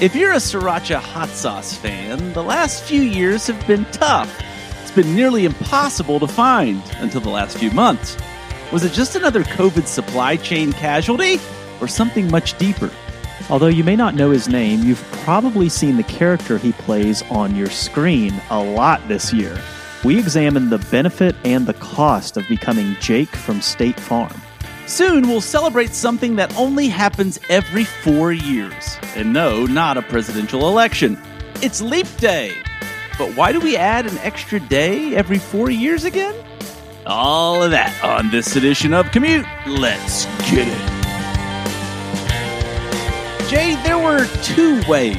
if you're a Sriracha hot sauce fan, the last few years have been tough. It's been nearly impossible to find until the last few months. Was it just another COVID supply chain casualty or something much deeper? Although you may not know his name, you've probably seen the character he plays on your screen a lot this year. We examine the benefit and the cost of becoming Jake from State Farm. Soon we'll celebrate something that only happens every four years. And no, not a presidential election. It's Leap Day. But why do we add an extra day every four years again? All of that on this edition of Commute. Let's get it. Jay, there were two ways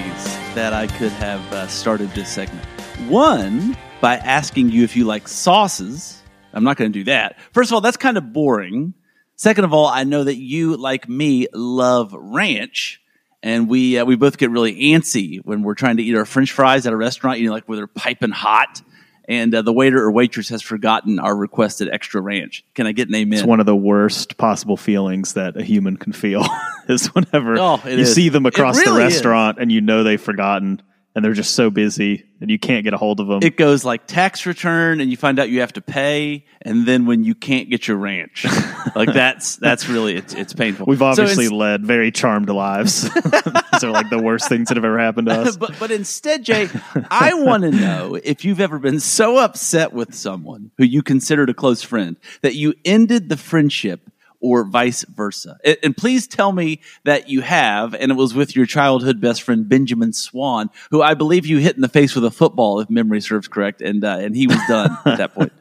that I could have uh, started this segment. One, by asking you if you like sauces. I'm not going to do that. First of all, that's kind of boring. Second of all, I know that you, like me, love ranch. And we, uh, we both get really antsy when we're trying to eat our french fries at a restaurant, you know, like where they're piping hot and uh, the waiter or waitress has forgotten our requested extra ranch. Can I get an amen? It's one of the worst possible feelings that a human can feel is whenever Oh, you is. see them across the really is. restaurant and you know they've forgotten and they're just so busy and you can't get a hold of them. it goes like tax return and you find out you have to pay and then when you can't get your ranch like that's that's really it's, it's painful We've obviously ins- led very charmed lives. These are like the worst things that have ever happened to us. but but instead jay i want to know if you've ever been so upset with someone who you considered a close friend that you ended the friendship or vice versa. And, please tell me that you have and it was with your childhood best friend benjamin swan who i believe you hit in the face with a football if memory serves correct and uh, and he was done at that point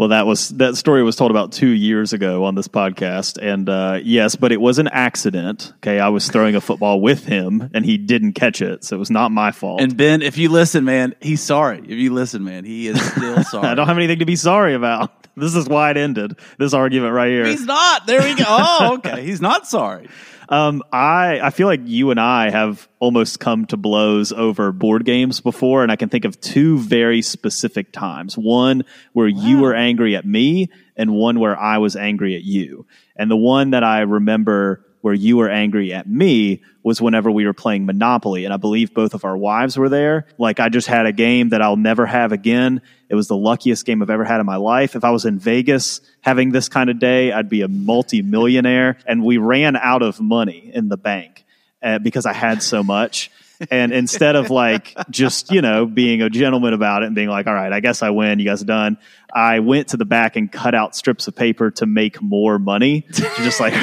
Well, that was that story was told about two years ago on this podcast, and uh, yes, but it was an accident. Okay, I was throwing a football with him, and he didn't catch it, so it was not my fault. And Ben, if you listen, man, he's sorry. If you listen, man, he is still sorry. I don't have anything to be sorry about. This is why it ended. This argument right here. He's not. There we go. Oh, okay. He's not sorry. Um, I I feel like you and I have almost come to blows over board games before, and I can think of two very specific times. One where you were angry at me, and one where I was angry at you. And the one that I remember where you were angry at me was whenever we were playing Monopoly, and I believe both of our wives were there. Like I just had a game that I'll never have again. It was the luckiest game I've ever had in my life. If I was in Vegas having this kind of day, I'd be a multi-millionaire. And we ran out of money in the bank uh, because I had so much. And instead of like just, you know, being a gentleman about it and being like, all right, I guess I win, you guys are done, I went to the back and cut out strips of paper to make more money to just like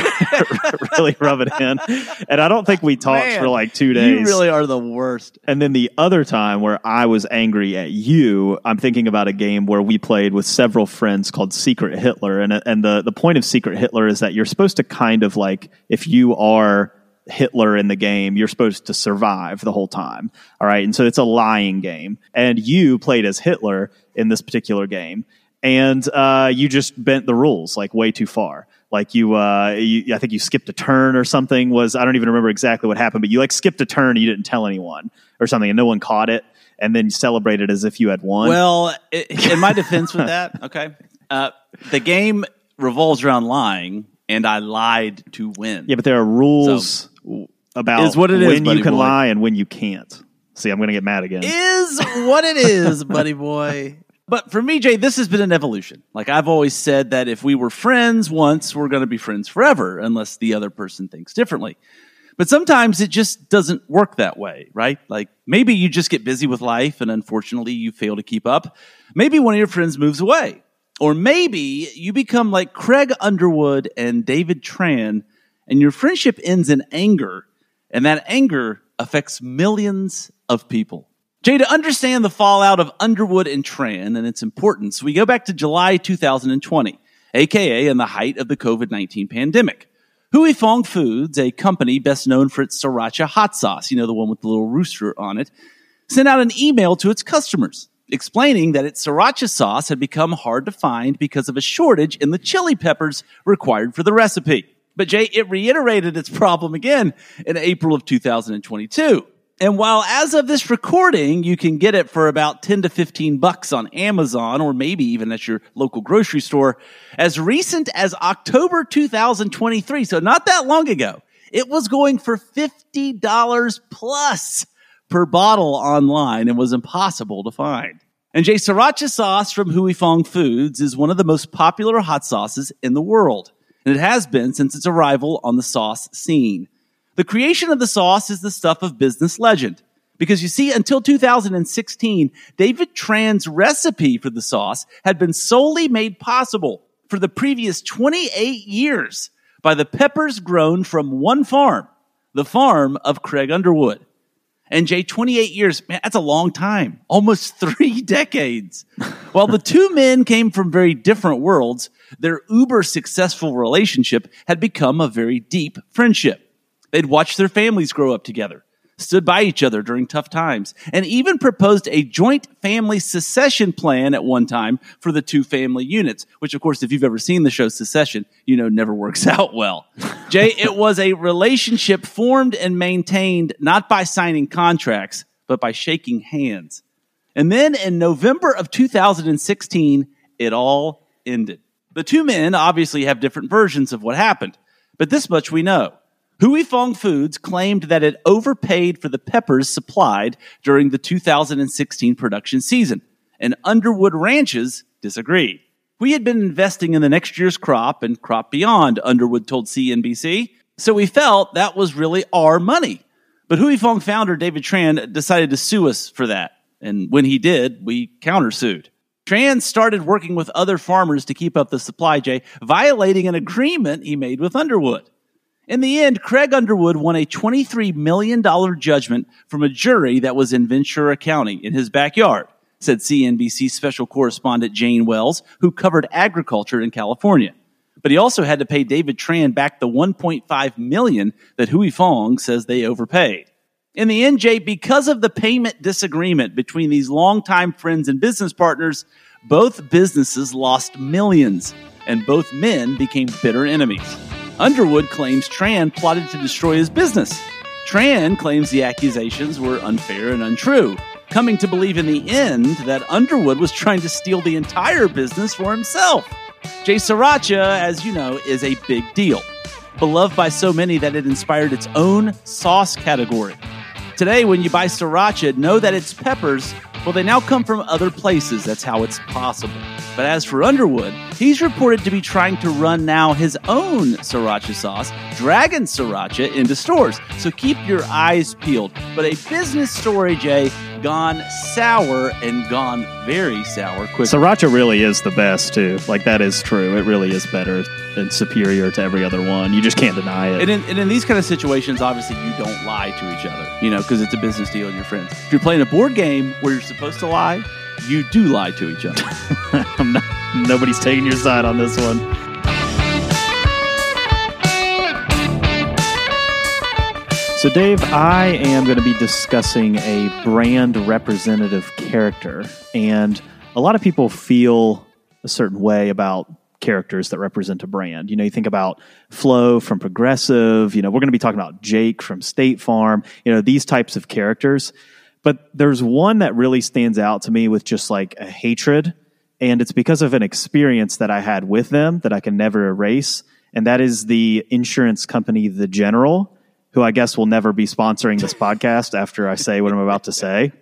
really rub it in. And I don't think we talked Man, for like two days. You really are the worst. And then the other time where I was angry at you, I'm thinking about a game where we played with several friends called Secret Hitler. And, and the, the point of Secret Hitler is that you're supposed to kind of like, if you are Hitler in the game, you're supposed to survive the whole time. All right. And so it's a lying game. And you played as Hitler in this particular game. And uh, you just bent the rules like way too far. Like you, uh, you, I think you skipped a turn or something. Was I don't even remember exactly what happened, but you like skipped a turn and you didn't tell anyone or something, and no one caught it, and then you celebrated as if you had won. Well, i in my defense with that, okay, uh, the game revolves around lying, and I lied to win. yeah, but there are rules about Is what it is, when you can boy. lie and when you can't. See, I'm going to get mad again. is what it is, buddy boy. But for me, Jay, this has been an evolution. Like I've always said that if we were friends once, we're going to be friends forever, unless the other person thinks differently. But sometimes it just doesn't work that way, right? Like maybe you just get busy with life and unfortunately you fail to keep up. Maybe one of your friends moves away. Or maybe you become like Craig Underwood and David Tran and your friendship ends in anger and that anger affects millions of people. Jay, to understand the fallout of Underwood and Tran and its importance, we go back to July 2020, aka in the height of the COVID 19 pandemic. Huy Fong Foods, a company best known for its sriracha hot sauce, you know, the one with the little rooster on it, sent out an email to its customers explaining that its sriracha sauce had become hard to find because of a shortage in the chili peppers required for the recipe. But Jay, it reiterated its problem again in April of 2022. And while as of this recording, you can get it for about 10 to 15 bucks on Amazon or maybe even at your local grocery store, as recent as October 2023, so not that long ago, it was going for $50 plus per bottle online and was impossible to find. And Jay Sriracha sauce from Huy Fong Foods is one of the most popular hot sauces in the world, and it has been since its arrival on the sauce scene. The creation of the sauce is the stuff of business legend. Because you see, until 2016, David Tran's recipe for the sauce had been solely made possible for the previous 28 years by the peppers grown from one farm, the farm of Craig Underwood. And Jay, 28 years, man, that's a long time. Almost three decades. While the two men came from very different worlds, their uber successful relationship had become a very deep friendship. They'd watched their families grow up together, stood by each other during tough times, and even proposed a joint family succession plan at one time for the two family units, which, of course, if you've ever seen the show Succession, you know never works out well. Jay, it was a relationship formed and maintained not by signing contracts, but by shaking hands. And then in November of 2016, it all ended. The two men obviously have different versions of what happened, but this much we know. Huy Fong Foods claimed that it overpaid for the peppers supplied during the 2016 production season, and Underwood Ranches disagreed. We had been investing in the next year's crop and crop beyond, Underwood told CNBC, so we felt that was really our money. But Huy Fong founder David Tran decided to sue us for that, and when he did, we countersued. Tran started working with other farmers to keep up the supply, Jay, violating an agreement he made with Underwood. In the end, Craig Underwood won a $23 million judgment from a jury that was in Ventura County in his backyard, said CNBC special correspondent Jane Wells, who covered agriculture in California. But he also had to pay David Tran back the 1.5 million that Huy Fong says they overpaid. In the end, Jay, because of the payment disagreement between these longtime friends and business partners, both businesses lost millions, and both men became bitter enemies. Underwood claims Tran plotted to destroy his business. Tran claims the accusations were unfair and untrue, coming to believe in the end that Underwood was trying to steal the entire business for himself. Jay Sriracha, as you know, is a big deal, beloved by so many that it inspired its own sauce category. Today, when you buy Sriracha, know that its peppers, well, they now come from other places. That's how it's possible. But as for Underwood, he's reported to be trying to run now his own sriracha sauce, Dragon Sriracha, into stores. So keep your eyes peeled. But a business story, Jay, gone sour and gone very sour quickly. Sriracha really is the best, too. Like, that is true. It really is better and superior to every other one. You just can't deny it. And in, and in these kind of situations, obviously, you don't lie to each other, you know, because it's a business deal and your friends. If you're playing a board game where you're supposed to lie, you do lie to each other. not, nobody's taking your side on this one. So, Dave, I am going to be discussing a brand representative character. And a lot of people feel a certain way about characters that represent a brand. You know, you think about Flo from Progressive, you know, we're going to be talking about Jake from State Farm, you know, these types of characters. But there's one that really stands out to me with just like a hatred. And it's because of an experience that I had with them that I can never erase. And that is the insurance company, The General, who I guess will never be sponsoring this podcast after I say what I'm about to say.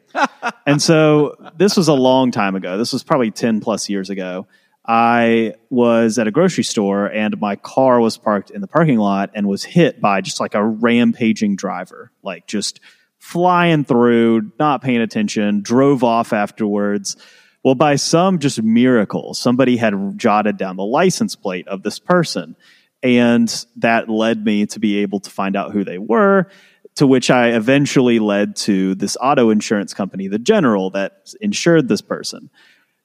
and so this was a long time ago. This was probably 10 plus years ago. I was at a grocery store and my car was parked in the parking lot and was hit by just like a rampaging driver, like just flying through, not paying attention, drove off afterwards. Well, by some just miracle, somebody had jotted down the license plate of this person. And that led me to be able to find out who they were, to which I eventually led to this auto insurance company, the General, that insured this person.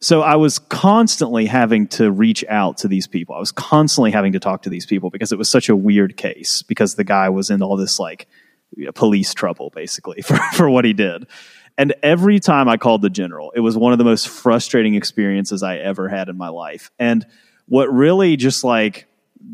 So I was constantly having to reach out to these people. I was constantly having to talk to these people because it was such a weird case because the guy was in all this like police trouble basically for, for what he did. And every time I called the general, it was one of the most frustrating experiences I ever had in my life. And what really just like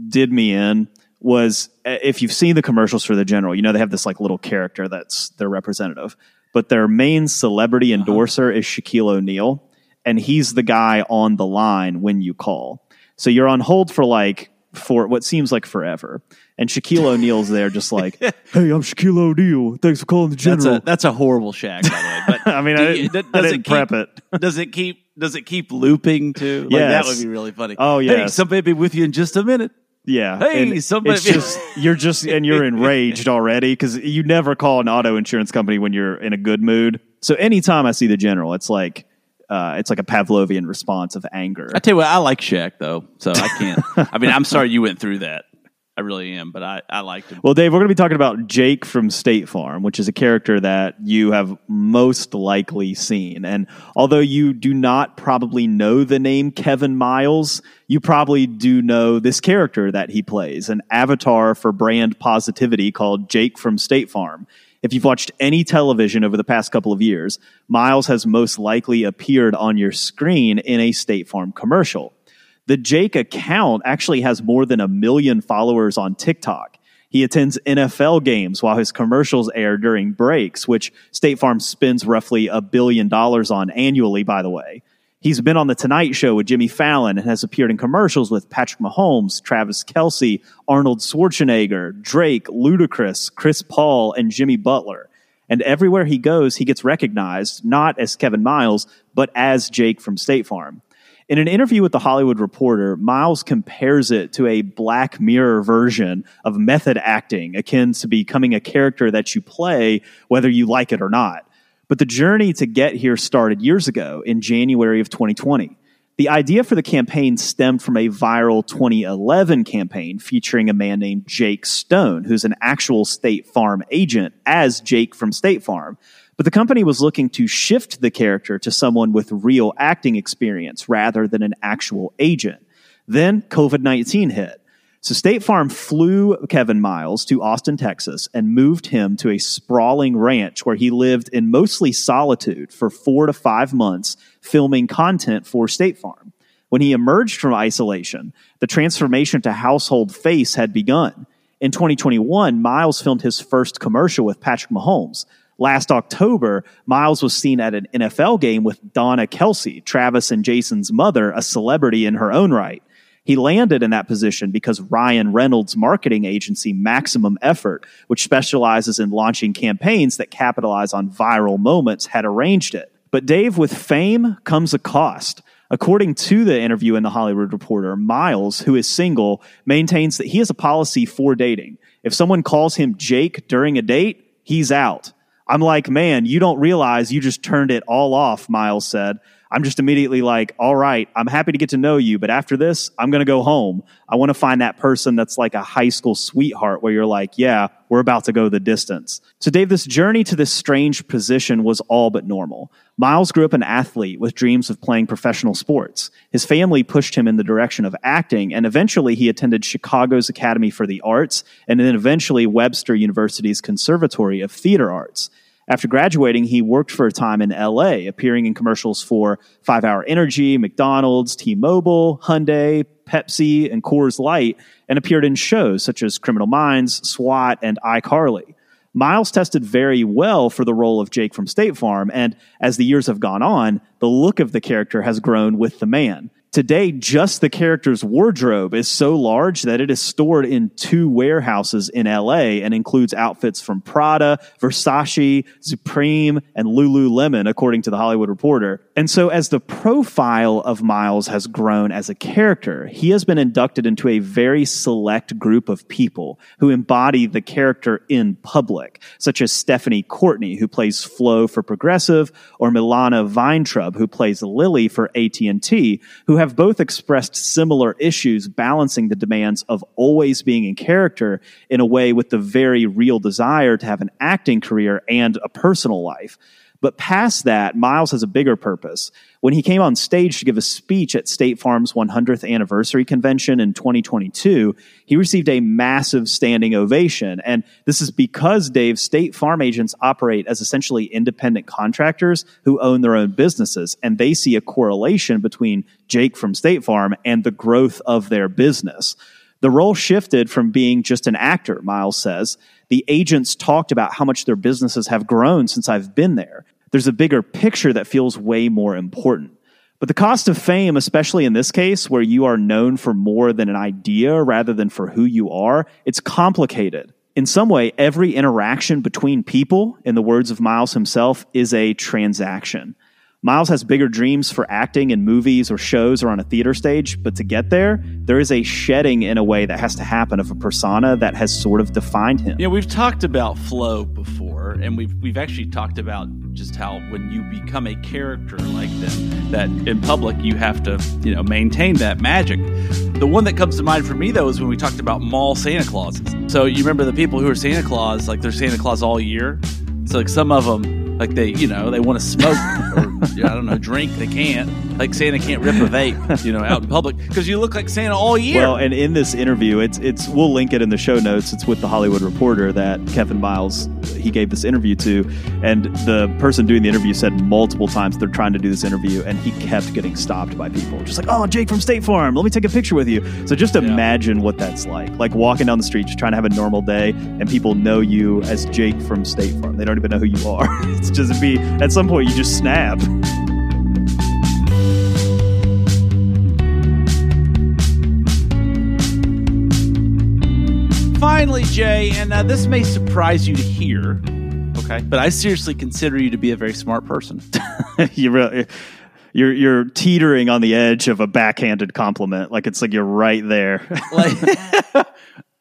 did me in was uh, if you've seen the commercials for the general, you know they have this like little character that's their representative, but their main celebrity endorser uh-huh. is Shaquille O'Neal, and he's the guy on the line when you call. So you're on hold for like for what seems like forever. And Shaquille O'Neal's there, just like, "Hey, I'm Shaquille O'Neal. Thanks for calling the general." That's a, that's a horrible Shaq, by the way. But I mean, I didn't, I didn't it prep it. Does it keep? Does it keep looping too? Like, Yes. that would be really funny. Oh, Hey, yes. somebody be with you in just a minute. Yeah. Hey, And somebody- It's just you're just and you're enraged already because you never call an auto insurance company when you're in a good mood. So anytime I see the general, it's like uh, it's like a Pavlovian response of anger. I tell you what, I like Shaq though, so I can't. I mean, I'm sorry you went through that. I really am, but I, I liked him. Well, Dave, we're going to be talking about Jake from State Farm, which is a character that you have most likely seen. And although you do not probably know the name Kevin Miles, you probably do know this character that he plays, an avatar for brand positivity called Jake from State Farm. If you've watched any television over the past couple of years, Miles has most likely appeared on your screen in a State Farm commercial. The Jake account actually has more than a million followers on TikTok. He attends NFL games while his commercials air during breaks, which State Farm spends roughly a billion dollars on annually, by the way. He's been on The Tonight Show with Jimmy Fallon and has appeared in commercials with Patrick Mahomes, Travis Kelce, Arnold Schwarzenegger, Drake, Ludacris, Chris Paul, and Jimmy Butler. And everywhere he goes, he gets recognized, not as Kevin Miles, but as Jake from State Farm. In an interview with The Hollywood Reporter, Miles compares it to a Black Mirror version of method acting, akin to becoming a character that you play, whether you like it or not. But the journey to get here started years ago in January of 2020. The idea for the campaign stemmed from a viral 2011 campaign featuring a man named Jake Stone, who's an actual State Farm agent, as Jake from State Farm. But the company was looking to shift the character to someone with real acting experience rather than an actual agent. Then COVID 19 hit. So State Farm flew Kevin Miles to Austin, Texas, and moved him to a sprawling ranch where he lived in mostly solitude for four to five months, filming content for State Farm. When he emerged from isolation, the transformation to household face had begun. In 2021, Miles filmed his first commercial with Patrick Mahomes. Last October, Miles was seen at an NFL game with Donna Kelce, Travis and Jason's mother, a celebrity in her own right. He landed in that position because Ryan Reynolds' marketing agency, Maximum Effort, which specializes in launching campaigns that capitalize on viral moments, had arranged it. But Dave, with fame comes a cost. According to the interview in the Hollywood Reporter, Miles, who is single, maintains that he has a policy for dating. If someone calls him Jake during a date, he's out. I'm like, man, you don't realize you just turned it all off, Miles said. I'm just immediately like, all right, I'm happy to get to know you, but after this, I'm going to go home. I want to find that person that's like a high school sweetheart where you're like, yeah, we're about to go the distance. So, Dave, this journey to this strange position was all but normal. Miles grew up an athlete with dreams of playing professional sports. His family pushed him in the direction of acting, and eventually he attended Chicago's Academy for the Arts and then eventually Webster University's Conservatory of Theater Arts. After graduating, he worked for a time in LA, appearing in commercials for Five Hour Energy, McDonald's, T Mobile, Hyundai, Pepsi, and Coors Light, and appeared in shows such as Criminal Minds, SWAT, and iCarly. Miles tested very well for the role of Jake from State Farm, and as the years have gone on, the look of the character has grown with the man. Today, just the character's wardrobe is so large that it is stored in two warehouses in LA and includes outfits from Prada, Versace, Supreme, and Lululemon, according to the Hollywood Reporter. And so, as the profile of Miles has grown as a character, he has been inducted into a very select group of people who embody the character in public, such as Stephanie Courtney, who plays Flo for Progressive, or Milana Vayntrub, who plays Lily for AT&T, who have both expressed similar issues balancing the demands of always being in character in a way with the very real desire to have an acting career and a personal life. But past that, Miles has a bigger purpose. When he came on stage to give a speech at State Farm's 100th anniversary convention in 2022, he received a massive standing ovation. And this is because, Dave, State Farm agents operate as essentially independent contractors who own their own businesses. And they see a correlation between Jake from State Farm and the growth of their business. The role shifted from being just an actor, Miles says. The agents talked about how much their businesses have grown since I've been there. There's a bigger picture that feels way more important. But the cost of fame, especially in this case, where you are known for more than an idea rather than for who you are, it's complicated. In some way, every interaction between people, in the words of Miles himself, is a transaction. Miles has bigger dreams for acting in movies or shows or on a theater stage, but to get there, there is a shedding in a way that has to happen of a persona that has sort of defined him. Yeah, we've talked about Flo before, and we've we've actually talked about just how when you become a character like them, that in public you have to, you know, maintain that magic. The one that comes to mind for me though is when we talked about mall Santa Clauses. So you remember the people who are Santa Claus, like they're Santa Claus all year. So like some of them like they, you know, they want to smoke or I don't know, drink. They can't. Like Santa can't rip a vape, you know, out in public because you look like Santa all year. Well, and in this interview, it's it's we'll link it in the show notes. It's with the Hollywood Reporter that Kevin Miles he gave this interview to, and the person doing the interview said multiple times they're trying to do this interview, and he kept getting stopped by people, just like, "Oh, Jake from State Farm, let me take a picture with you." So just Yeah. imagine what that's like, like walking down the street, just trying to have a normal day, and people know you as Jake from State Farm. They don't even know who you are. it's just be at some point you just snap. Finally, Jay, and uh, this may surprise you to hear, okay, but I seriously consider you to be a very smart person. you really you're you're teetering on the edge of a backhanded compliment like it's like you're right there like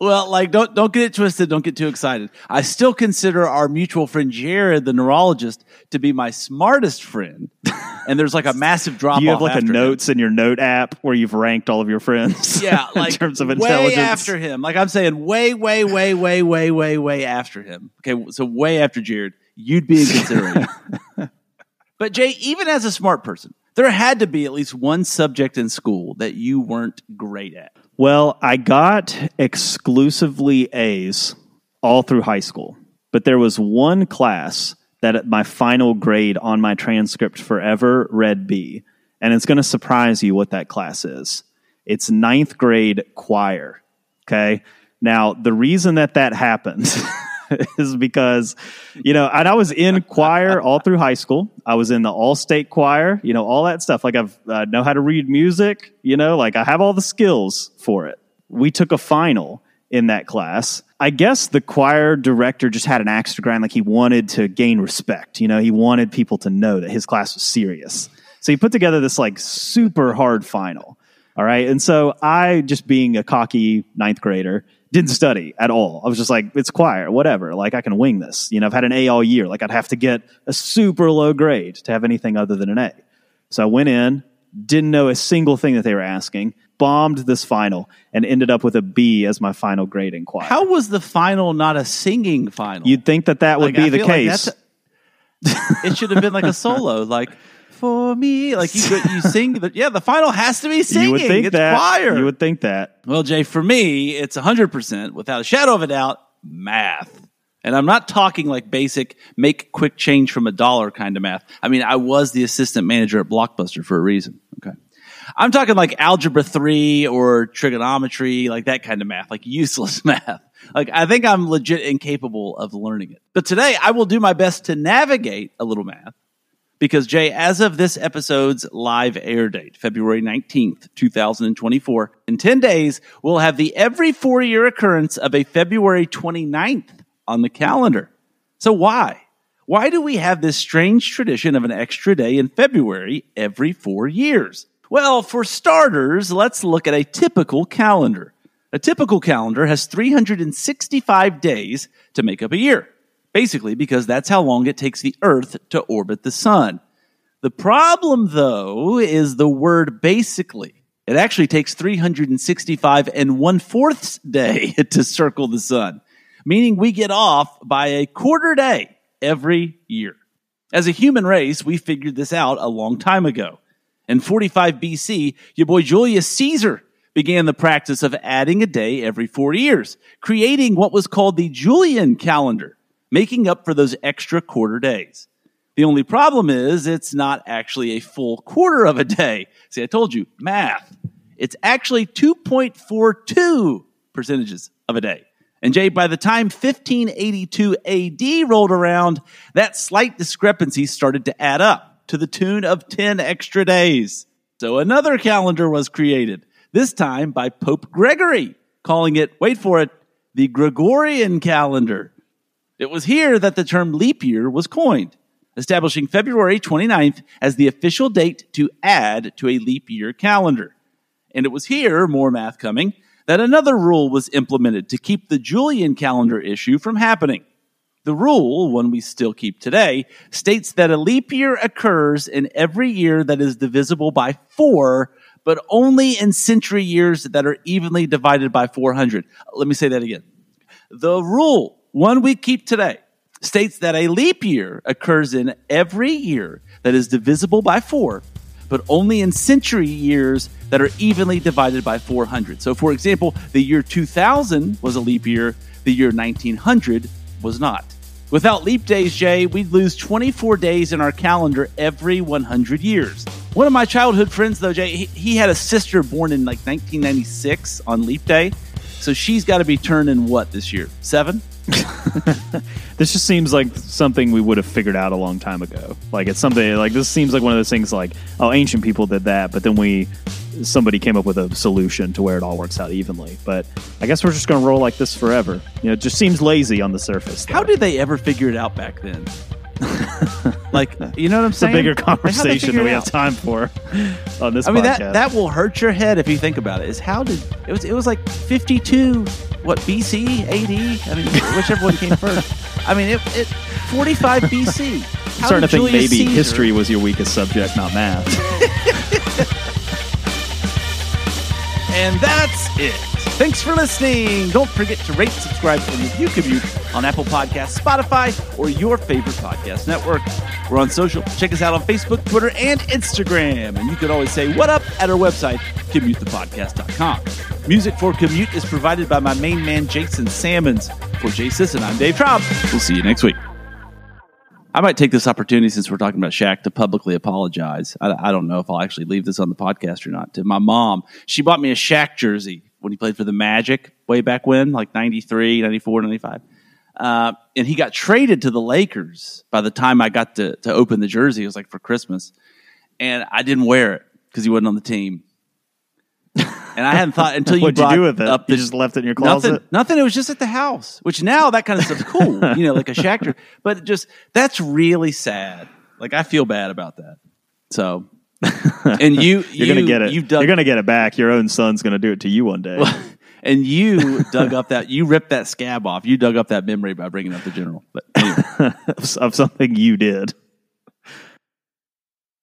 well like don't don't get it twisted. Don't get too excited. I still consider our mutual friend jared the neurologist to be my smartest friend. And there's like a massive drop you have like a after him. notes in your note app where you've ranked all of your friends yeah like in terms of intelligence. way after him. Like i'm saying way way way way way way way after him. Okay so way after jared. You'd be in consideration. But jay even as a smart person there had to be at least one subject in school that you weren't great at well i got exclusively a's all through high school but there was one class that at my final grade on my transcript forever read b and it's going to surprise you what that class is. It's ninth grade choir okay? Now the reason that that happened is because you know and i was in choir all through high school. I was in the all state choir you know all that stuff. Like i've uh, know how to read music you know like i have all the skills for it. We took a final in that class. I guess the choir director just had an axe to grind. Like he wanted to gain respect you know he wanted people to know that his class was serious. So he put together this like super hard final all right? And so i just being a cocky ninth grader didn't study at all. I was just like, it's choir, whatever. Like I can wing this. You know, I've had an A all year. Like I'd have to get a super low grade to have anything other than an A. So I went in, didn't know a single thing that they were asking, bombed this final, and ended up with a B as my final grade in choir. how was the final not a singing final You'd think that that would Like, I be the feel like case. it should have been like a solo, like for me, like you you sing. The, yeah, the final has to be singing. you would think it's that. choir. You would think that. well, Jay, for me, it's hundred percent without a shadow of a doubt math. And I'm not talking like basic make quick change from a dollar kind of math. I mean, I was the assistant manager at Blockbuster for a reason. Okay. I'm talking like algebra three or trigonometry, like that kind of math, like useless math. Like I think I'm legit incapable of learning it. But today I will do my best to navigate a little math because Jay, as of this episode's live air date, February 19th, 2024, in 10 days, we'll have the every four year occurrence of a February 29th on the calendar. So why? Why do we have this strange tradition of an extra day in February every four years? Well, for starters, let's look at a typical calendar. A typical calendar has 365 days to make up a year, basically because that's how long it takes the Earth to orbit the Sun. The problem, though, is the word basically. It actually takes 365 and one fourths day to circle the Sun, meaning we get off by a quarter day every year. As a human race, we figured this out a long time ago. In 45 BC, your boy Julius Caesar began the practice of adding a day every four years, creating what was called the Julian calendar, making up for those extra quarter days. The only problem is it's not actually a full quarter of a day. See, I told you, math. It's actually 2.42 percentages of a day. And Jay, by the time 1582 AD rolled around, that slight discrepancy started to add up to the tune of 10 extra days. So another calendar was created, this time by Pope Gregory, calling it, wait for it, the Gregorian calendar. It was here that the term leap year was coined, establishing February 29th as the official date to add to a leap year calendar. And it was here, more math coming, that another rule was implemented to keep the Julian calendar issue from happening. The rule, one we still keep today, states that a leap year occurs in every year that is divisible by four, but only in century years that are evenly divided by 400. Let me say that again. The rule, one we keep today, states that a leap year occurs in every year that is divisible by four, but only in century years that are evenly divided by 400. So, for example, the year 2000 was a leap year, the year 1900 was not. Without leap days, Jay, we'd lose 24 days in our calendar every 100 years. One of my childhood friends, though, Jay, he, he had a sister born in like 1996 on leap day. So she's got to be turning what this year? Seven? this just seems like something we would have figured out a long time ago. Like it's something like this seems like one of those things like oh ancient people did that, but then we somebody came up with a solution to where it all works out evenly. But I guess we're just going to roll like this forever. You know, it just seems lazy on the surface. How did they ever figure it out back then? like you know what I'm it's a saying? bigger conversation that we have time for on this I mean podcast. that that will hurt your head if you think about it. Is how did it was it was like 52 what BC AD? I mean whichever one came first. I mean it, it 45 BC. How starting to think Julius maybe Caesar- history was your weakest subject, not math. And that's it. Thanks for listening. Don't forget to rate, subscribe, and review Commute on Apple Podcasts, Spotify, or your favorite podcast network. We're on social. Check us out on Facebook, Twitter, and Instagram. And you can always say what up at our website, commutethepodcast.com. Music for Commute is provided by my main man, Jason Sammons. For Jay Sisson, I'm Dave Traub. We'll see you next week. I might take this opportunity since we're talking about Shaq to publicly apologize. I, I don't know if I'll actually leave this on the podcast or not. To my mom, she bought me a Shaq jersey when he played for the Magic way back when, like 93, 94, 95. Uh, and he got traded to the Lakers by the time I got to, to open the jersey. It was like for Christmas. And I didn't wear it because he wasn't on the team. And I hadn't thought until you What'd you brought do with it? up You just left it in your closet? Nothing, nothing. It was just at the house, which now that kind of stuff's cool, you know, like a Shachter. But just that's really sad. Like I feel bad about that. So, and you, You're you, gonna get it. You dug, You're gonna get it back. Your own son's gonna do it to you one day. and you dug up that you ripped that scab off. You dug up that memory by bringing up the general. But anyway. of something you did.